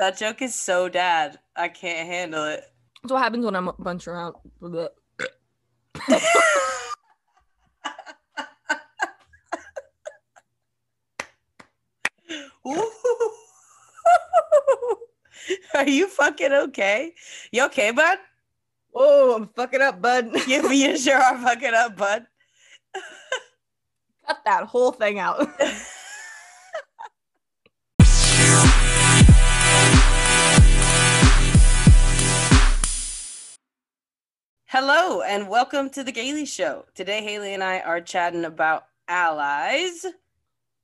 That joke is so dad. I can't handle it. That's what happens when I'm a bunch around. Are you fucking okay? You okay, bud? Oh, I'm fucking up, bud. You, you sure are fucking up, bud. Cut that whole thing out. Hello and welcome to the Gailey Show. Today, Hayli and I are chatting about allies.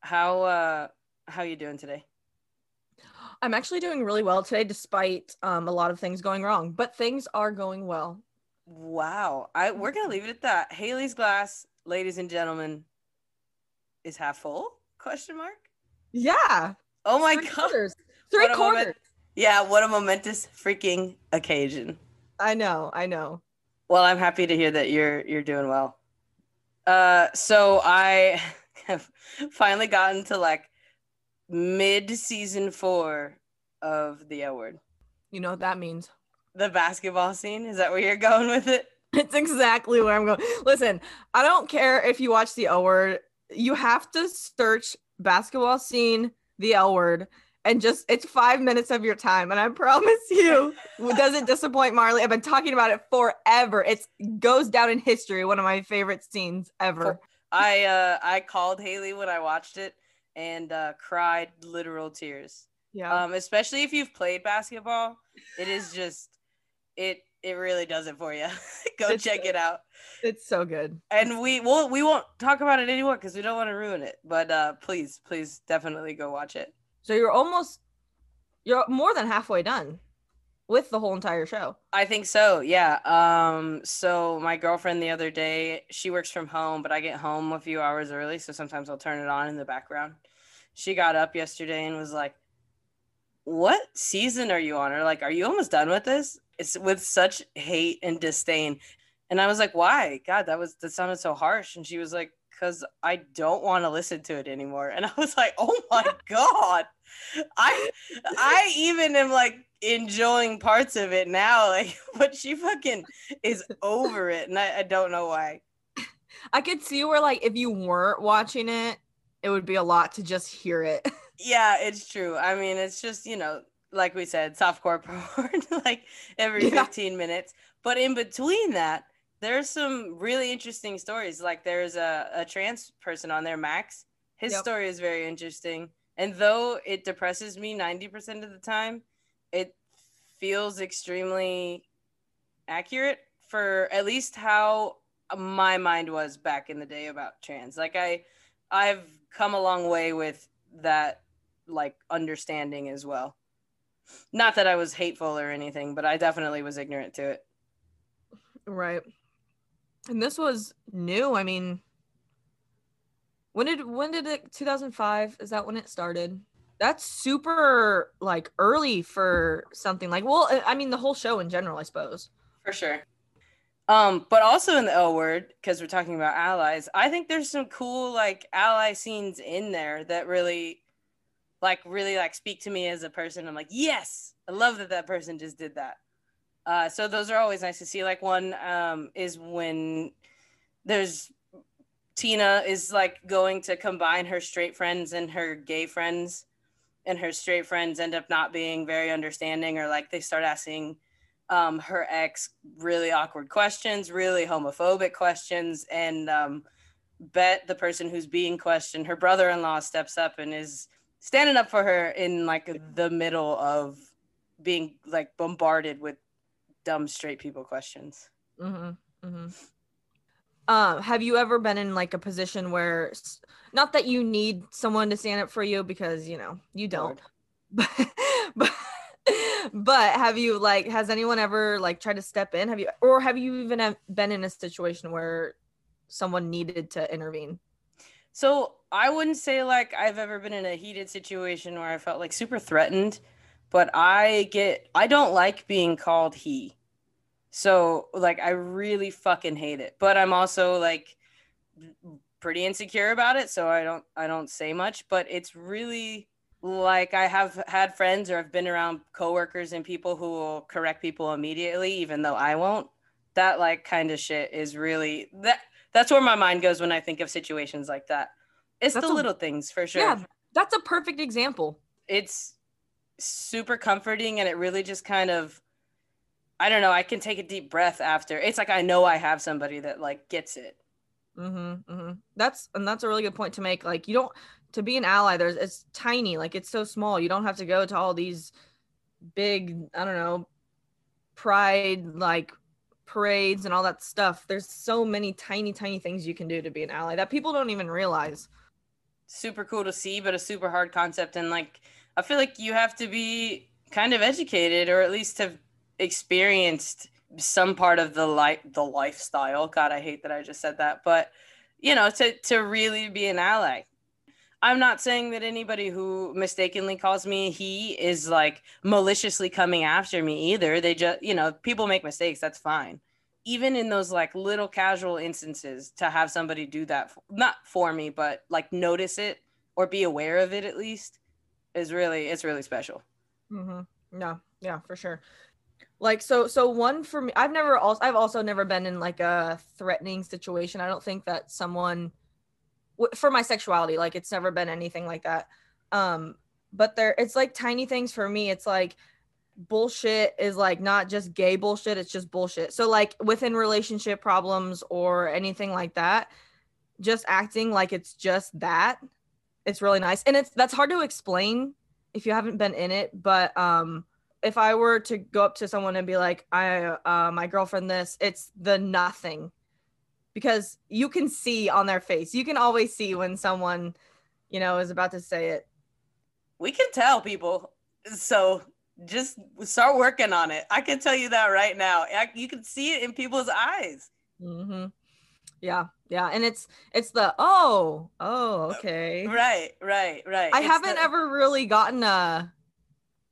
How uh how you doing today? I'm actually doing really well today, despite um, a lot of things going wrong. But things are going well. Wow. I we're gonna leave it at that. Hayli's glass, ladies and gentlemen, is half full? Question mark. Yeah. Oh my Three god. quarters. Three What quarters. moment. Yeah, what a momentous freaking occasion. I know. I know. Well, I'm happy to hear that you're you're doing well. Uh, so I have finally gotten to like mid season four of the L Word. You know what that means. The basketball scene. Is that where you're going with it? It's exactly where I'm going. Listen, I don't care if you watch the L word. You have to search basketball scene, the L word, and just it's five minutes of your time. And I promise you, doesn't disappoint Marli. I've been talking about it forever. It goes down in history. One of my favorite scenes ever. I uh I called Hayli when I watched it and uh cried literal tears. Yeah. Um, especially if you've played basketball. It is just it it really does it for you. Go It's- check it out. it's so good. and we won't we won't talk about it anymore because we don't want to ruin it but uh please please definitely go watch it So you're almost you're more than halfway done with the whole entire show. i think so yeah. Um so my girlfriend the other day she works from home but i get home a few hours early so sometimes i'll turn it on in the background. She got up yesterday and was like what season are you on? Or like are you almost done with this? It's with such hate and disdain. And i was like why? God that was that sounded so harsh. And she was like because i don't want to listen to it anymore. And i was like oh my god i i even am like enjoying parts of it now like but she fucking is over it and i, I don't know why I could see where like if you weren't watching it, it would be a lot to just hear it. Yeah, it's true. I mean, it's just, you know, like we said, softcore porn, like every Yeah. 15 minutes. But in between that, there's some really interesting stories. Like there's a, a trans person on there, Max. His Yep. story is very interesting. And though it depresses me 90% of the time, it feels extremely accurate for at least how my mind was back in the day about trans. Like I I've come a long way with that like understanding as well. Not that I was hateful or anything, but I definitely was ignorant to it. right. And this was new. I mean, when did when did it 2005 is that when it started? That's super like early for something like well, I- mean the whole show in general, I suppose. For sure. Um, but also in the L word, because we're talking about allies, I think there's some cool like ally scenes in there that really like really like speak to me as a person. I'm like, yes, I love that that person just did that. Uh, so those are always nice to see. Like one um, is when there's Tina is like going to combine her straight friends and her gay friends, and her straight friends end up not being very understanding, or like they start asking um, her ex really awkward questions, really homophobic questions, and um, Bette, the person who's being questioned, her brother-in-law steps up and is standing up for her in like the middle of being like bombarded with dumb straight people questions. Mm-hmm. Mm-hmm. Um, have you ever been in like a position where, not that you need someone to stand up for you because you know you don't, but but but have you like has anyone ever like tried to step in? Have you or have you even been in a situation where someone needed to intervene? So I wouldn't say like I've ever been in a heated situation where I felt like super threatened, but I get I don't like being called he. So like I really fucking hate it. But I'm also like pretty insecure about it, so I don't I don't say much, but it's really like I have had friends or I've been around coworkers and people who will correct people immediately, even though I won't. That like kind of shit is really that. That's where my mind goes when I think of situations like that. It's That's the a- little things for sure. Yeah, that's a perfect example. It's super comforting and it really just kind of I don't know, I can take a deep breath after. It's like I know I have somebody that like gets it. Mm-hmm, mm-hmm. That's and that's a really good point to make. Like you don't to be an ally. There's it's tiny. Like it's so small. You don't have to go to all these big. I don't know, pride like parades and all that stuff. There's so many tiny, tiny things you can do to be an ally that people don't even realize. super cool to see, but a super hard concept. And like, I feel like you have to be kind of educated or at least have experienced some part of the life, the lifestyle. God, I hate that I just said that, but you know, to, to really be an ally. I'm not saying that anybody who mistakenly calls me he is like maliciously coming after me either. They just, you know, people make mistakes. That's fine. Even in those like little casual instances, to have somebody do that, f- not for me, but like notice it or be aware of it at least, is really, it's really special. Mm-hmm. Yeah, yeah, for sure. Like so, so one for me. I've never also, I've also never been in like a threatening situation. I don't think that someone, for my sexuality, like it's never been anything like that. Um, but there, it's like tiny things for me. It's like bullshit is like not just gay bullshit. It's just bullshit. So like within relationship problems or anything like that, just acting like it's just that. It's really nice, and it's that's hard to explain if you haven't been in it. But um if I were to go up to someone and be like, I uh my girlfriend this, it's the nothing. Because you can see on their face. You can always see when someone, you know, is about to say it. We can tell people. So just start working on it. I can tell you that right now. I, you can see it in people's eyes. hmm Yeah, yeah. And it's it's the oh, oh, okay. Right, right, right. I It's haven't the- ever really gotten a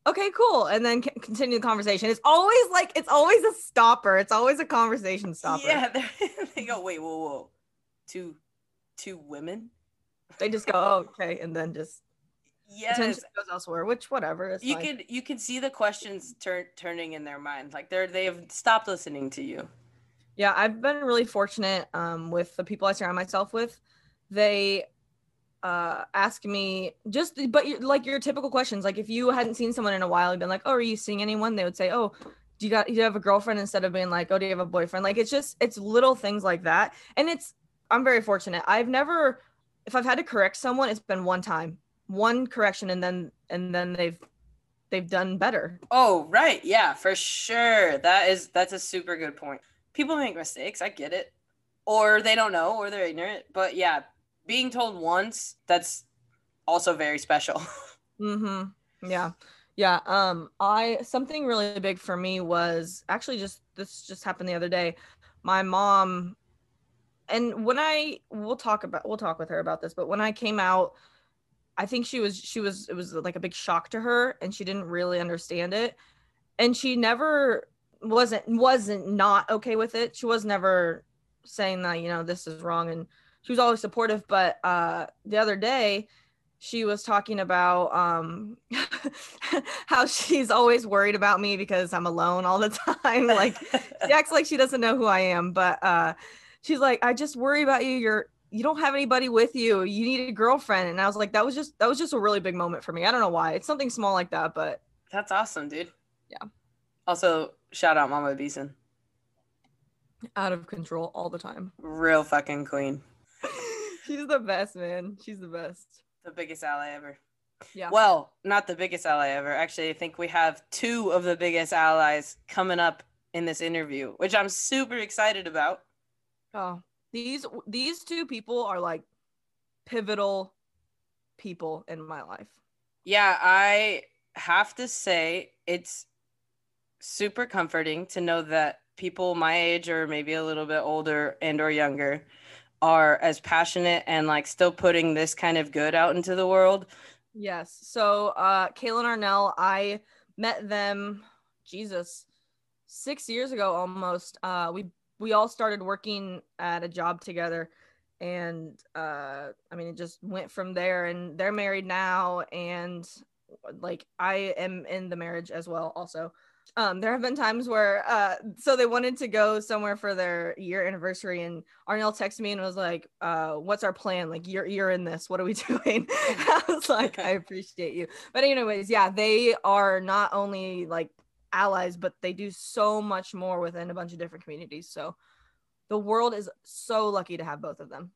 okay, cool, and then c- continue the conversation. It's always like it's always a stopper. It's always a conversation stopper. Yeah, they- go, wait, whoa, whoa. Two two women? They just go, oh, okay, and then just Yes. attention goes elsewhere, which whatever. It's You fine. could you can see the questions turn turning in their mind. Like they're they have stopped listening to you. Yeah, I've been really fortunate um, with the people I surround myself with. They uh, ask me just, but like your typical questions. Like if you hadn't seen someone in a while, you'd been like, "Oh, are you seeing anyone?" They would say, "Oh, do you got do you have a girlfriend?" Instead of being like, "Oh, do you have a boyfriend?" Like it's just it's little things like that, and it's I'm very fortunate. I've never, if I've had to correct someone, it's been one time, one correction, and then and then they've they've done better. Oh, right. Yeah, for sure. That is that's a super good point. People make mistakes, I get it. Or they don't know or they're ignorant. But yeah, being told once, that's also very special. Mm-hmm. Yeah. Yeah. Um, I something really big for me was actually just this just happened the other day. My mom and when I we'll talk about we'll talk with her about this, but when I came out, I think she was she was it was like a big shock to her and she didn't really understand it. And she never wasn't wasn't not okay with it. She was never saying that, you know, this is wrong and she was always supportive, but uh the other day she was talking about um how she's always worried about me because I'm alone all the time. Like she acts like she doesn't know who I am, but uh she's like, I just worry about you. You're you don't have anybody with you. You need a girlfriend. And I was like, that was just that was just a really big moment for me. I don't know why. It's something small like that, but that's awesome, dude. Yeah. Also, shout out Mama Beeson. out of control all the time. Real fucking queen. She's the best, man. She's the best. The biggest ally ever. Yeah. Well, not the biggest ally ever. Actually, I think we have two of the biggest allies coming up in this interview, which I'm super excited about. Oh, these these two people are like pivotal people in my life. Yeah, I have to say it's super comforting to know that people my age or maybe a little bit older and or younger are as passionate and like still putting this kind of good out into the world. Yes. So uh Kayla and Arnell, I met them, Jesus, six years ago almost. Uh we we all started working at a job together and uh i mean it just went from there and they're married now and like i am in the marriage as well also um there have been times where uh so they wanted to go somewhere for their year anniversary and arnell texted me and was like uh what's our plan? Like you're you're in this. What are we doing? I was like i appreciate you. But anyways yeah they are not only like allies but they do so much more within a bunch of different communities. So the world is so lucky to have both of them.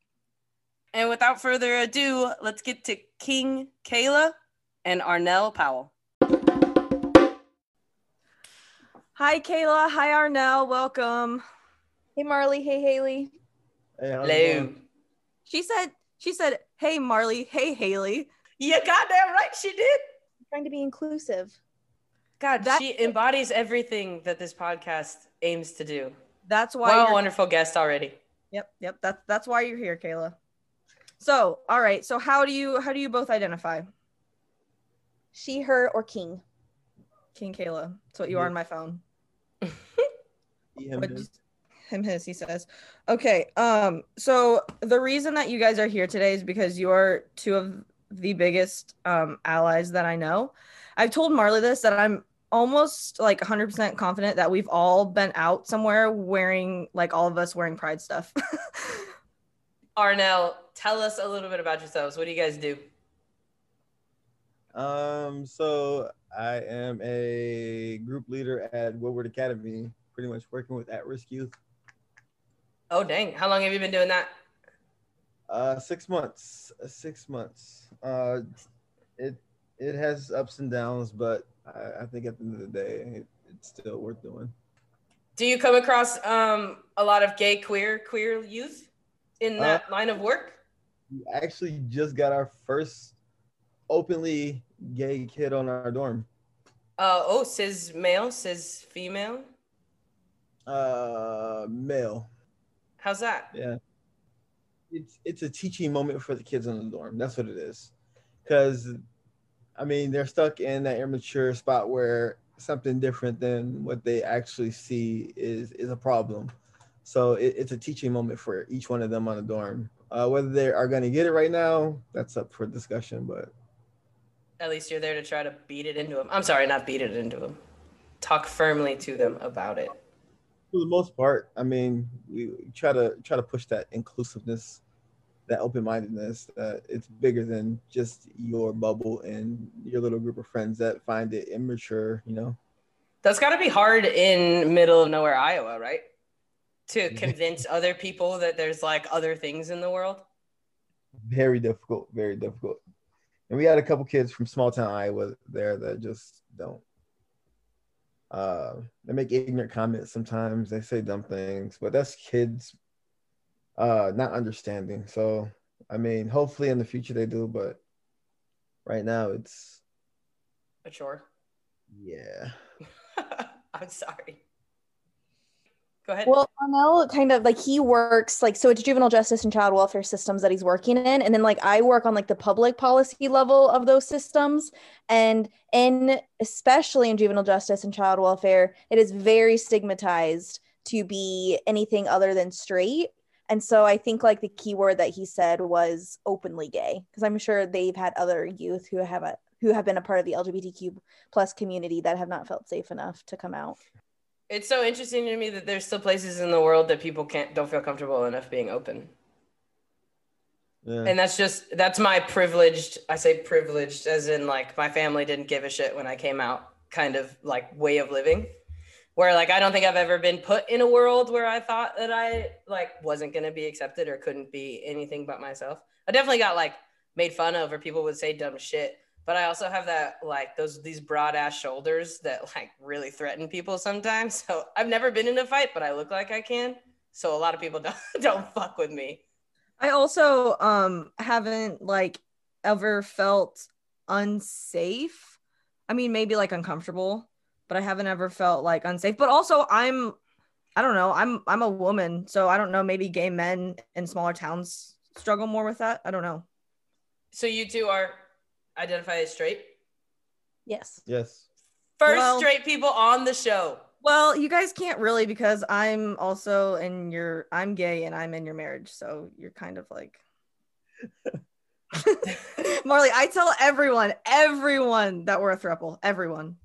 And without further ado, let's get to King Kayla and Arnell Powell. Hi kayla hi arnell welcome Hey Marli, hey Hayli. Hey, Hello. she said she said hey marli hey hayli You goddamn right she did. trying to be inclusive. God, That- she embodies everything that this podcast aims to do. that's why Wow, you're- wonderful guest already. Yep, yep. That's that's why you're here, Kayla. So, all right. So, how do you how do you both identify She, her, or king. King Kayla? That's what you are on my phone. He, him, What him. him his he says. Okay. Um. So the reason that you guys are here today is because you are two of the biggest um allies that I know. I've told Marli this that I'm almost like 100% confident that we've all been out somewhere wearing like all of us wearing pride stuff. Arnell, tell us a little bit about yourselves. What do you guys do? Um, so I am a group leader at Woodward Academy, pretty much working with at-risk youth. Oh dang, how long have you been doing that? Uh, six months. uh, Six months. Uh, it it has ups and downs, but I, I think at the end of the day, it, it's still worth doing. Do you come across um a lot of gay queer queer youth in that line of work? We actually just got our first openly gay kid on our dorm. Uh oh, cis male, cis female. Uh, male. How's that? Yeah. It's it's a teaching moment for the kids in the dorm. That's what it is. Cause I mean they're stuck in that immature spot where something different than what they actually see is is a problem. So it, it's a teaching moment for each one of them on the dorm. Uh, whether they are going to get it right now, that's up for discussion. But At least you're there to try to beat it into them. I'm sorry, not beat it into them. Talk firmly to them about it. For the most part, I mean, we try to try to push that inclusiveness, that open mindedness. That it's bigger than just your bubble and your little group of friends that find it immature. You know, That's got to be hard in middle of nowhere, Iowa, right? To convince other people that there's like other things in the world. very difficult, very difficult. And we had a couple kids from small town Iowa there that just don't. Uh, they make ignorant comments sometimes. They say dumb things, but that's kids uh not understanding. So I mean, hopefully in the future they do, but right now it's A chore. yeah. I'm sorry. Go ahead. Well, Arnell kind of like he works like so it's juvenile justice and child welfare systems that he's working in. And then like I work on like the public policy level of those systems. And in especially in juvenile justice and child welfare, it is very stigmatized to be anything other than straight. And so I think like the key word that he said was openly gay, because I'm sure they've had other youth who have a who have been a part of the LGBTQ plus community that have not felt safe enough to come out. It's so interesting to me that there's still places in the world that people can't don't feel comfortable enough being open. Yeah. And that's just that's my privileged, I say privileged as in like my family didn't give a shit when I came out kind of like way of living. Where like I don't think I've ever been put in a world where I thought that I like wasn't gonna be accepted or couldn't be anything but myself. I definitely got like made fun of or people would say dumb shit. But I also have that like those these broad ass shoulders that like really threaten people sometimes. So I've never been in a fight, but I look like I can. So a lot of people don't don't fuck with me. I also um haven't like ever felt unsafe. I mean, maybe like uncomfortable, but I haven't ever felt like unsafe. But also I'm I don't know, I'm I'm a woman, so I don't know, maybe gay men in smaller towns struggle more with that. I don't know. So you two are identify as straight. Yes. yes. First Well- straight people on the show. Well, you guys can't really because I'm also in your I'm gay and I'm in your marriage, so you're kind of like Marli, I tell everyone, everyone that we're a throuple. Everyone.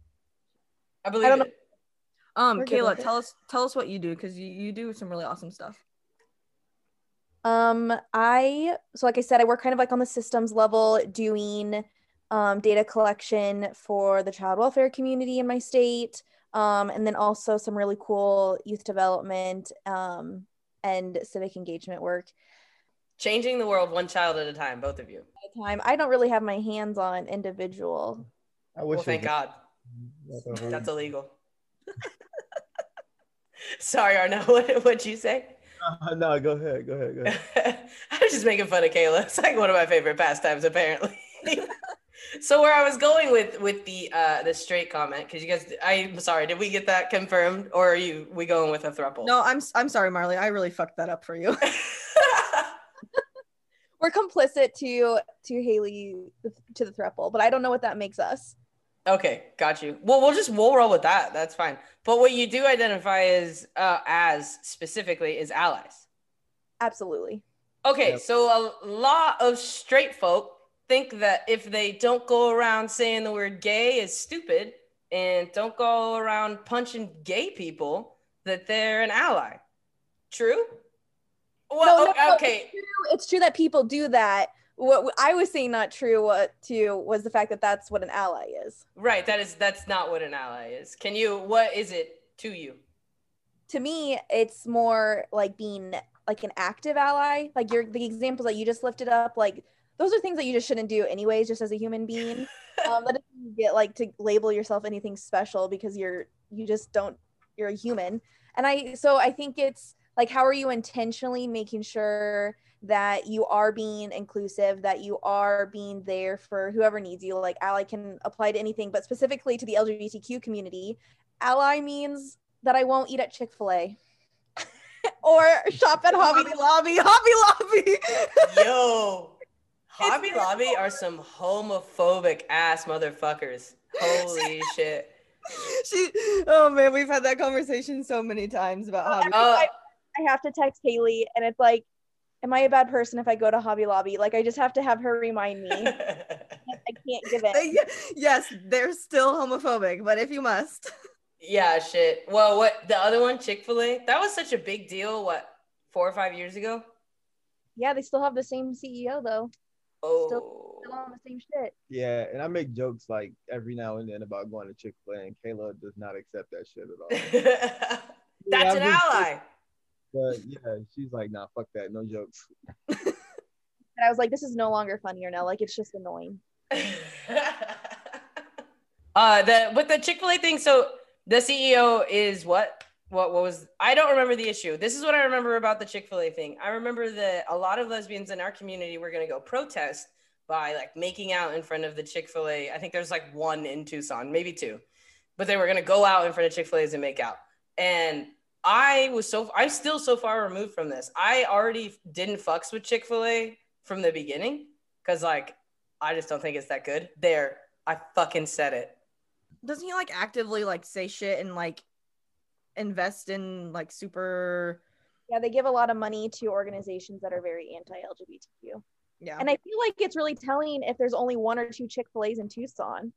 I believe I don't it. Um, We're Kayla, tell us tell us what you do because you, you do some really awesome stuff. Um, I so like I said, I work kind of like on the systems level, doing um, data collection for the child welfare community in my state, um, and then also some really cool youth development um, and civic engagement work. Changing the world one child at a time, both of you. Time, I don't really have my hands on individual. I wish. Well, thank God. like a whole- That's illegal. Sorry, Arno. What what'd you say? Uh, no, go ahead. Go ahead. Go ahead. I was just making fun of Kayla. It's like one of my favorite pastimes, apparently. So where I was going with with the uh the straight comment, because you guys, I'm sorry, did we get that confirmed, or are you we going with a thruple? No, I'm I'm sorry, Marli. I really fucked that up for you. We're complicit to to Hayli to the thruple, but I don't know what that makes us. okay, got you. Well, we'll just we'll roll with that. That's fine. But what you do identify as uh, as specifically is allies. Absolutely. Okay, Yep. so a lot of straight folk think that if they don't go around saying the word gay is stupid and don't go around punching gay people, that they're an ally. True? Well, No, no, okay. It's true, it's true that people do that. What I was saying not true what too was the fact that that's what an ally is. Right, that is that's not what an ally is. Can you what is it to you? To me, it's more like being like an active ally. Like your the examples that you just lifted up, like those are things that you just shouldn't do anyways, just as a human being. um, that doesn't get like to label yourself anything special because you're you just don't you're a human. And I so I think it's like how are you intentionally making sure that you are being inclusive, that you are being there for whoever needs you. Like ally can apply to anything, but specifically to the LGBTQ community, ally means that I won't eat at Chick Fil A or shop at Hobby Hobby Lobby, Hobby Lobby. Yo. Hobby Lobby are some homophobic ass motherfuckers. Holy shit. she, oh man, we've had that conversation so many times about Hobby. Uh, I have to text Hayli, and it's like, am I a bad person if I go to Hobby Lobby? Like, I just have to have her remind me. I can't give in. yes, they're still homophobic, but if you must. Yeah, shit. Well, what the other one, Chick Fil A, that was such a big deal. What four or five years ago? Yeah, they still have the same CEO though. Oh, Still on the same shit. Yeah, and I make jokes like every now and then about going to Chick Fil A, and Kayla does not accept that shit at all. that's I'm an just- ally. But yeah, she's like, nah, fuck that, no jokes. And I was like, this is no longer funny or no, like it's just annoying. uh, the with the Chick Fil A thing. So the CEO is what? What, what was I don't remember the issue. This is what I remember about the Chick Fil A thing. I remember that a lot of lesbians in our community were going to go protest by like making out in front of the Chick Fil A. I think there's like one in Tucson, maybe two, but they were going to go out in front of Chick Fil A's and make out. And I was so I'm still so far removed from this. I already didn't fucks with Chick Fil A from the beginning because like I just don't think it's that good. There, I fucking said it. Doesn't he like actively like say shit and like invest in like super Yeah, they give a lot of money to organizations that are very anti-LGBTQ. yeah. And I feel like it's really telling if there's only one or two Chick-fil-A's in Tucson.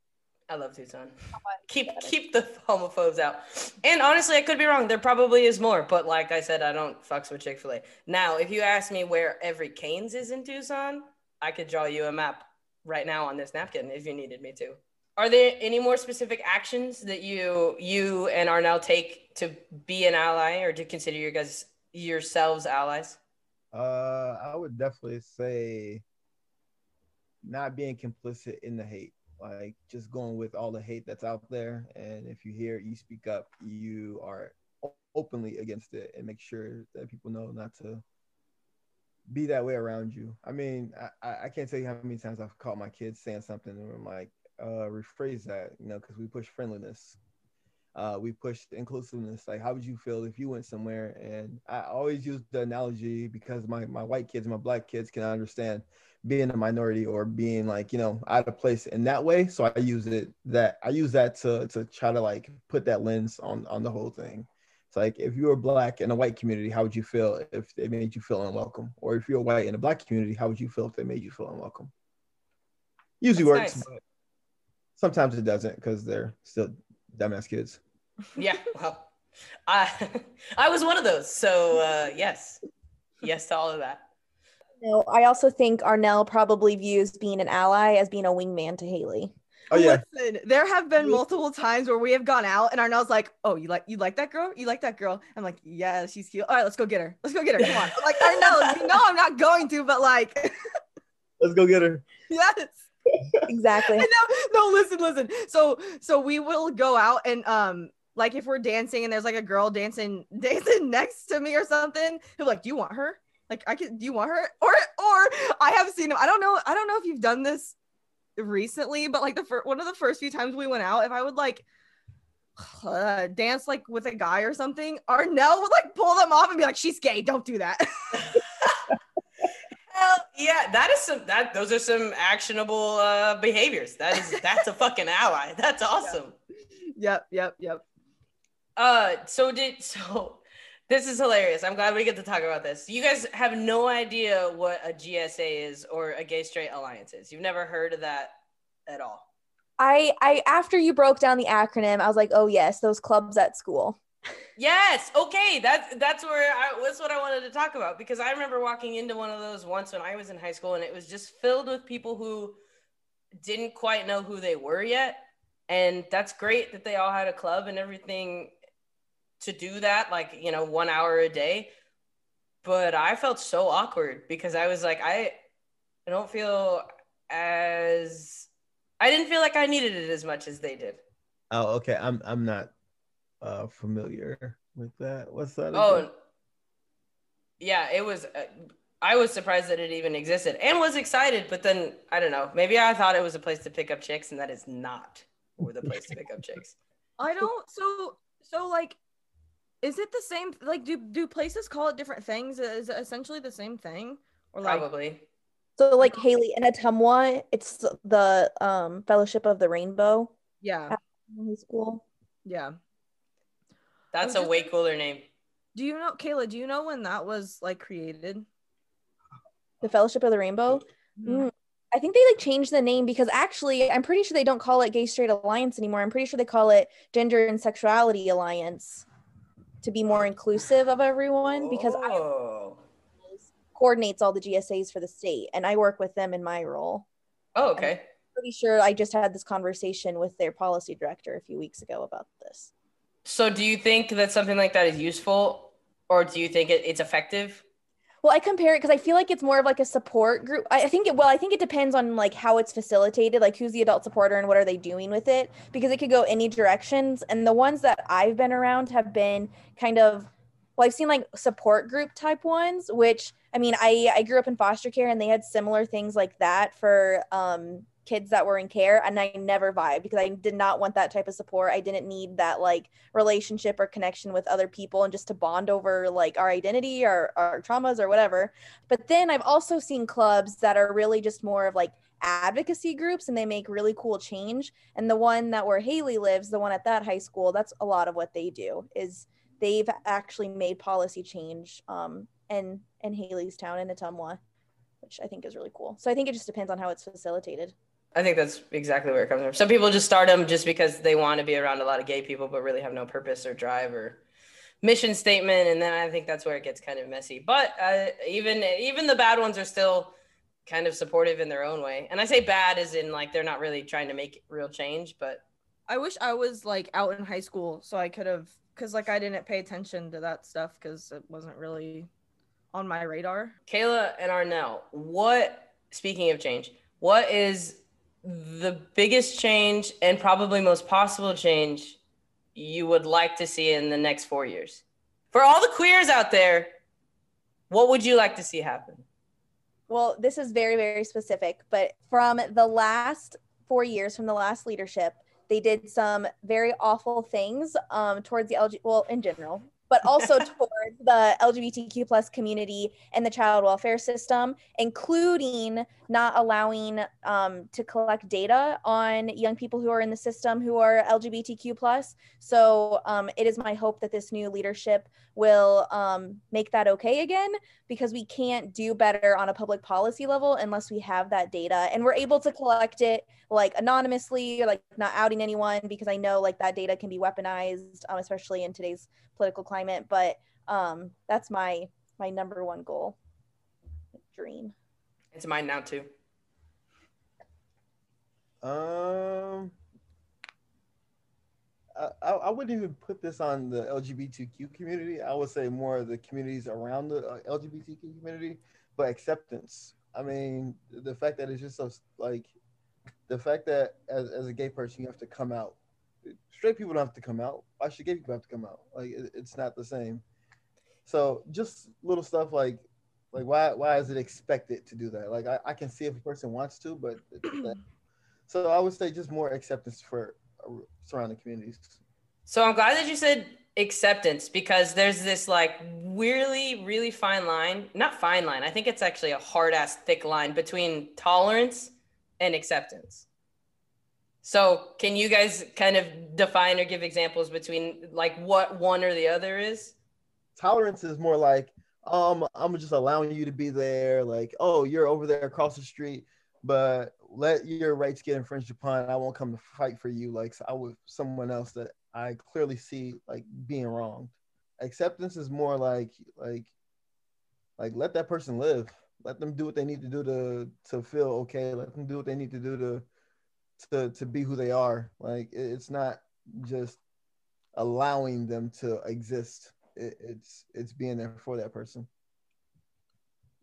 I love Tucson. Oh, keep keep the homophobes out. And honestly, I could be wrong. There probably is more, but like I said, I don't fucks with Chick Fil A. Now, if you ask me where every Canes is in Tucson, I could draw you a map right now on this napkin if you needed me to. Are there any more specific actions that you you and Arnell take to be an ally or to consider your guys yourselves allies? Uh, I would definitely say not being complicit in the hate, like just going with all the hate that's out there. And if you hear, you speak up, you are openly against it, and make sure that people know not to be that way around you. I mean, I, I can't tell you how many times I've caught my kids saying something, and I'm like, uh, rephrase that, you know, because we push friendliness. uh, we pushed inclusiveness. Like, how would you feel if you went somewhere? And I always use the analogy because my my white kids, my black kids can understand being a minority or being like you know out of place in that way. So I use it that I use that to to try to like put that lens on on the whole thing. It's like if you were black in a white community, how would you feel if they made you feel unwelcome? Or if you're white in a black community, how would you feel if they made you feel unwelcome? Usually That's works, nice. But sometimes it doesn't because they're still dumbass kids yeah, well, I I was one of those. So uh, yes, yes to all of that. No, I also think Arnell probably views being an ally as being a wingman to Hayli. Oh yeah. Listen, there have been multiple times where we have gone out and Arnell's like, "Oh, you like you like that girl? You like that girl?" I'm like, "Yeah, she's cute. All right, let's go get her. Let's go get her. Come on." I'm like, Arnell, you know I'm not going to, but like, let's go get her. Yes. Exactly. no, no, listen, listen. So, so we will go out and um like if we're dancing and there's like a girl dancing dancing next to me or something, he'll like, "Do you want her?" Like I can, do you want her? Or or I have seen him. I don't know. I don't know if you've done this recently, but like the first one of the first few times we went out, if I would like uh, dance like with a guy or something, Arnell would like pull them off and be like, "She's gay. Don't do that." Hell yeah, that is some that those are some actionable uh behaviors. That is that's a fucking ally. That's awesome. Yep, yep, yep. Uh, so did so. This is hilarious. I'm glad we get to talk about this. You guys have no idea what a GSA is or a gay straight alliance is. You've never heard of that at all. I I after you broke down the acronym, I was like, oh yes, those clubs at school. Yes. Okay. That's that's where I that's what I wanted to talk about because I remember walking into one of those once when I was in high school and it was just filled with people who didn't quite know who they were yet. And that's great that they all had a club and everything to do that, like, you know, one hour a day. But I felt so awkward because I was like, I, I don't feel as, I didn't feel like I needed it as much as they did. Oh, okay. I'm, I'm not uh, familiar with that. What's that? Again? Oh, yeah, it was. Uh, I was surprised that it even existed and was excited, but then I don't know. Maybe I thought it was a place to pick up chicks, and that is not where the place to pick up chicks. I don't. So so like is it the same? Like, do do places call it different things? Is it essentially the same thing? Or like, probably. So, like Hayli in Ottumwa, it's the um Fellowship of the Rainbow. Yeah. High School. Yeah. That's a way cooler name. Do you know, Kayla? Do you know when that was like created? The Fellowship of the Rainbow. Mm-hmm. Mm, I think they like changed the name because actually, I'm pretty sure they don't call it Gay Straight Alliance anymore. I'm pretty sure they call it Gender and Sexuality Alliance to be more inclusive of everyone because oh. I coordinates all the GSAs for the state and I work with them in my role. Oh, okay. I'm pretty sure I just had this conversation with their policy director a few weeks ago about this. So do you think that something like that is useful or do you think it, it's effective? well i compare it because i feel like it's more of like a support group I, think it well i think it depends on like how it's facilitated like who's the adult supporter and what are they doing with it because it could go any directions and the ones that i've been around have been kind of well i've seen like support group type ones which i mean i i grew up in foster care and they had similar things like that for um kids that were in care and I never vibed because I did not want that type of support. I didn't need that like relationship or connection with other people and just to bond over like our identity or our traumas or whatever. But then I've also seen clubs that are really just more of like advocacy groups and they make really cool change. And the one that where Hayli lives, the one at that high school, that's a lot of what they do is they've actually made policy change um in in Hayli's town in Ottumwa, which I think is really cool. So I think it just depends on how it's facilitated. I think that's exactly where it comes from. Some people just start them just because they want to be around a lot of gay people, but really have no purpose or drive or mission statement. And then I think that's where it gets kind of messy. But uh, even even the bad ones are still kind of supportive in their own way. And I say bad as in like they're not really trying to make real change, but I wish I was like out in high school so I could have because like I didn't pay attention to that stuff because it wasn't really on my radar. Kayla and Arnell, what speaking of change, what is the biggest change and probably most possible change you would like to see in the next four years? For all the queers out there, what would you like to see happen? Well, this is very, very specific, but from the last four years, from the last leadership, they did some very awful things um, towards the LG, well, in general, but also towards the LGBTQ plus community and the child welfare system, including not allowing um, to collect data on young people who are in the system who are LGBTQ plus. So um, it is my hope that this new leadership will um, make that okay again because we can't do better on a public policy level unless we have that data and we're able to collect it like anonymously or like not outing anyone because I know like that data can be weaponized, um, especially in today's political climate. But um, that's my my number one goal, dream. It's mine now too. Um, I, I wouldn't even put this on the LGBTQ community. I would say more of the communities around the uh, LGBTQ community, but acceptance. I mean, the fact that it's just so like the fact that as, as a gay person you have to come out. Straight people don't have to come out. Why should gay people have to come out? Like it, it's not the same. So just little stuff like like why why is it expected to do that? Like I, I can see if a person wants to, but so I would say just more acceptance for uh, surrounding communities. So I'm glad that you said acceptance because there's this like really, really fine line, not fine line. I think it's actually a hard ass thick line between tolerance and acceptance. So can you guys kind of define or give examples between like what one or the other is? Tolerance is more like, um, I'm just allowing you to be there. Like, oh, you're over there across the street, but let your rights get infringed upon. I won't come to fight for you like I would someone else that I clearly see like being wronged. Acceptance is more like like like let that person live. Let them do what they need to do to to feel okay. Let them do what they need to do to to to be who they are. Like it's not just allowing them to exist. It, it's it's being there for that person.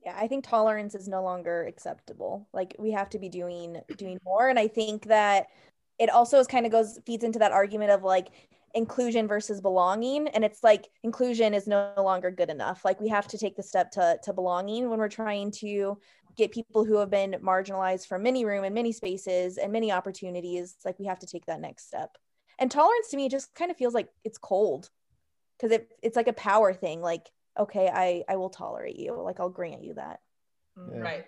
Yeah, I think tolerance is no longer acceptable. Like we have to be doing doing more and I think that it also is kind of goes feeds into that argument of like inclusion versus belonging and it's like inclusion is no longer good enough. Like we have to take the step to to belonging when we're trying to get people who have been marginalized from many room and many spaces and many opportunities like we have to take that next step. And tolerance to me just kind of feels like it's cold because it, it's like a power thing like okay i i will tolerate you like i'll grant you that. Yeah. right.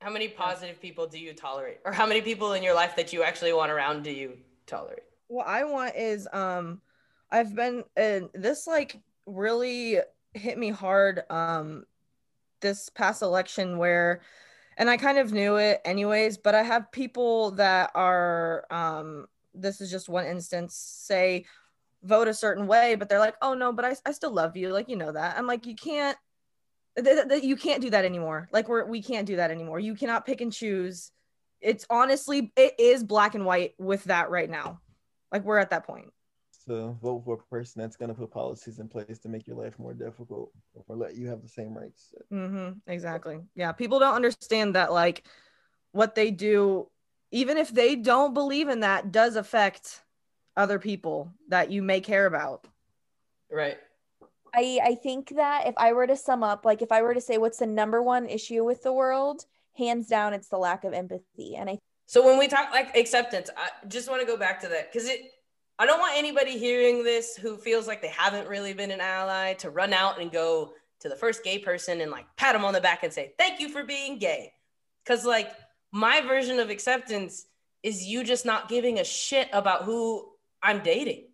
How many positive people do you tolerate? Or how many people in your life that you actually want around do you tolerate? What i want is um i've been and this like really hit me hard um this past election where and i kind of knew it anyways but i have people that are um this is just one instance say vote a certain way but they're like oh no but i, I still love you like you know that. I'm like you can't th- th- you can't do that anymore. Like we're we can't do that anymore. You cannot pick and choose. It's honestly it is black and white with that right now. Like we're at that point so vote for a person that's going to put policies in place to make your life more difficult or let you have the same rights mm-hmm, exactly yeah people don't understand that like what they do even if they don't believe in that does affect other people that you may care about. Right. I I think that if I were to sum up, like if I were to say what's the number one issue with the world, hands down, it's the lack of empathy. And I so when we talk like acceptance, I just want to go back to that because it I don't want anybody hearing this who feels like they haven't really been an ally to run out and go to the first gay person and like pat them on the back and say, thank you for being gay. Cause like my version of acceptance is you just not giving a shit about who I'm dating.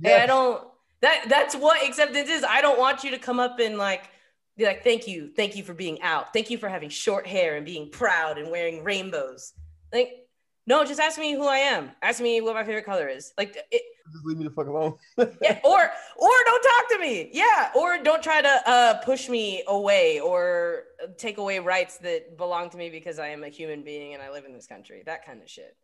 Yes. And I don't that that's what acceptance is. I don't want you to come up and like be like, thank you, thank you for being out. Thank you for having short hair and being proud and wearing rainbows. Like, no, just ask me who I am. Ask me what my favorite color is. Like it, just leave me the fuck alone. yeah, or or don't talk to me. Yeah, or don't try to uh, push me away or take away rights that belong to me because I am a human being and I live in this country. That kind of shit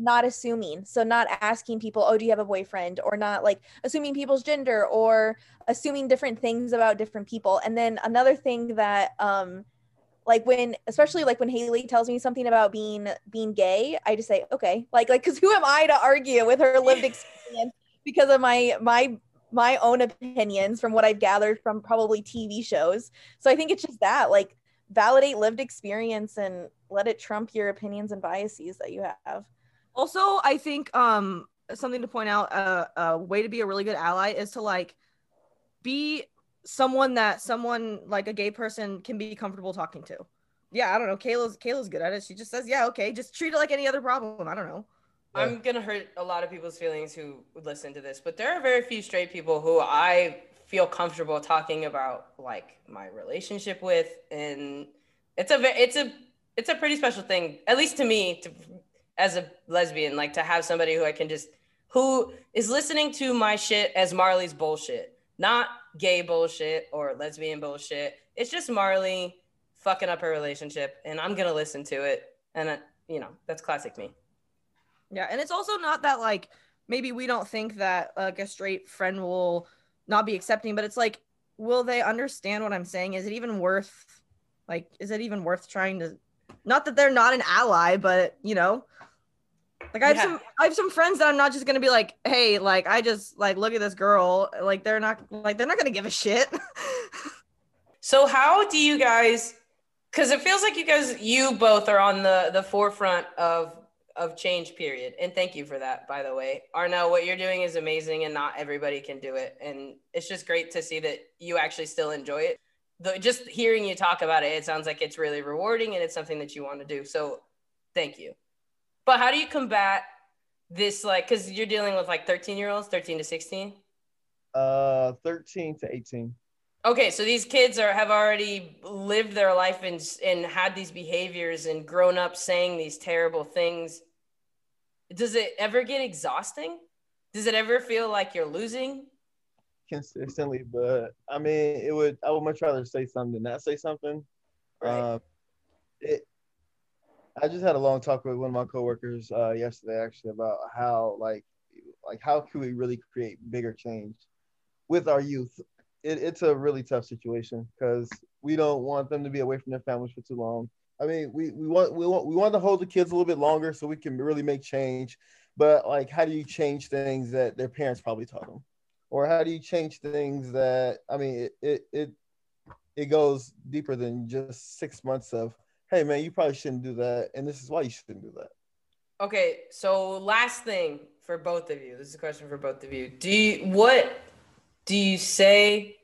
not assuming so not asking people oh do you have a boyfriend or not like assuming people's gender or assuming different things about different people and then another thing that um like when especially like when hayli tells me something about being being gay i just say okay. Like like because who am i to argue with her lived experience because of my my my own opinions from what i've gathered from probably tv shows. So i think it's just that like validate lived experience and let it trump your opinions and biases that you have. Also, I think um something to point out uh, a way to be a really good ally is to like be someone that someone like a gay person can be comfortable talking to. Yeah, I don't know. Kayla's Kayla's good at it. She just says, "Yeah, okay, just treat it like any other problem." I don't know. I'm gonna hurt a lot of people's feelings who listen to this, but there are very few straight people who I feel comfortable talking about like my relationship with, and it's a it's a it's a pretty special thing, at least to me, to as a lesbian, like to have somebody who I can just who is listening to my shit as Marli's bullshit, not gay bullshit or lesbian bullshit. It's just Marli fucking up her relationship, and I'm gonna listen to it, and uh, you know that's classic me. Yeah, and it's also not that like maybe we don't think that like a straight friend will not be accepting, but it's like, will they understand what I'm saying? Is it even worth like is it even worth trying to not that they're not an ally, but you know, like I have Yeah. some I have some friends that I'm not just gonna be like, hey, like I just like look at this girl. Like they're not like they're not gonna give a shit. So how do you guys because it feels like you guys you both are on the the forefront of of change period and thank you for that by the way arno what you're doing is amazing and not everybody can do it and it's just great to see that you actually still enjoy it Though just hearing you talk about it it sounds like it's really rewarding and it's something that you want to do so thank you but how do you combat this like because you're dealing with like 13 year olds 13 to 16 Uh, 13 to 18. Okay, so these kids are have already lived their life and and had these behaviors and grown up saying these terrible things. Does it ever get exhausting? Does it ever feel like you're losing? consistently, but I mean, it would. I would much rather say something than not say something. Right. Um, it. I just had a long talk with one of my coworkers uh, yesterday, actually, about how like, like how can we really create bigger change with our youth? It, it's a really tough situation because we don't want them to be away from their families for too long. I mean, we, we want we want we want to hold the kids a little bit longer so we can really make change. But like, how do you change things that their parents probably taught them? or how do you change things that i mean it it it, it goes deeper than just six months of hey man you probably shouldn't do that and this is why you shouldn't do that Okay, so last thing for both of you. This is a question for both of you. Do you what do you say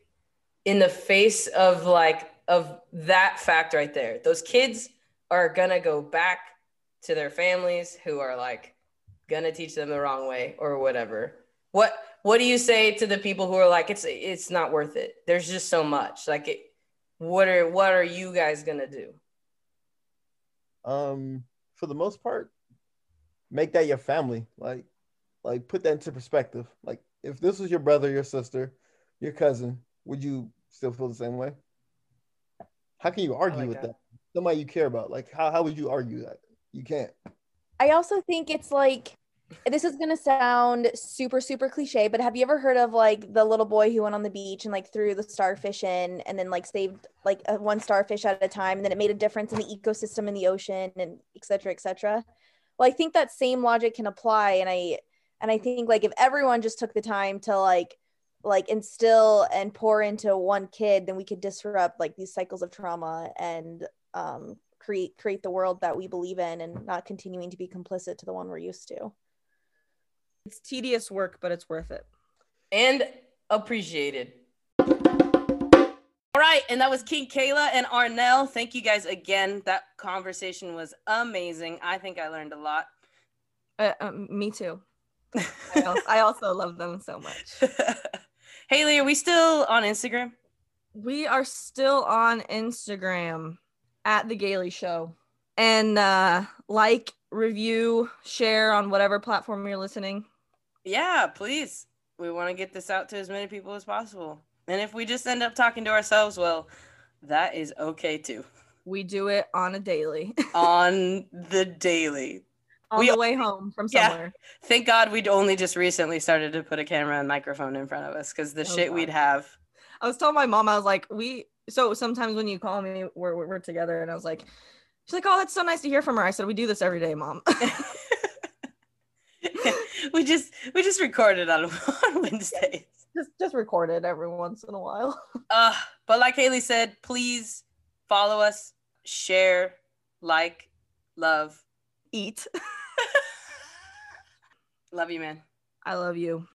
in the face of like of that fact right there? Those kids are gonna go back to their families who are like gonna teach them the wrong way or whatever. What what do you say to the people who are like it's it's not worth it? There's just so much. Like it, what are what are you guys gonna do? Um for the most part make that your family. Like like put that into perspective. Like if this was your brother your sister your cousin would you still feel the same way? How can you argue like with that. that? Somebody you care about. Like how, how would you argue that? You can't. I also think it's like this is gonna sound super super cliche, but have you ever heard of like the little boy who went on the beach and like threw the starfish in and then like saved like uh, one starfish at a time and then it made a difference in the ecosystem in the ocean and et cetera, et cetera. Well, I think that same logic can apply, and I and I think like if everyone just took the time to like like instill and pour into one kid, then we could disrupt like these cycles of trauma and um, create create the world that we believe in and not continuing to be complicit to the one we're used to. It's tedious work, but it's worth it. and appreciated. All right, and that was King Kayla and Arnell. Thank you guys again. That conversation was amazing. I think I learned a lot. Uh, um, me too. I also, I also love them so much. Hayli, are we still on Instagram? We are still on Instagram at the Gailey Show. And uh like, review, share on whatever platform you're listening. Yeah, please. We want to get this out to as many people as possible. And if we just end up talking to ourselves, well, that is okay too. We do it on a daily. on the daily. on We- the way home from somewhere. Yeah. Thank God we'd only just recently started to put a camera and microphone in front of us because the Oh, shit God. we'd have. I was telling my mom, I was like, we so sometimes when you call me, we're we're, we're together, and I was like, she's like, oh, that's so nice to hear from her. I said, we do this every day, mom. we just we just recorded on, on Wednesdays. just just record it every once in a while. Uh, but like Hayli said, please follow us, share, like, love. Eat. Love you, man. I love you.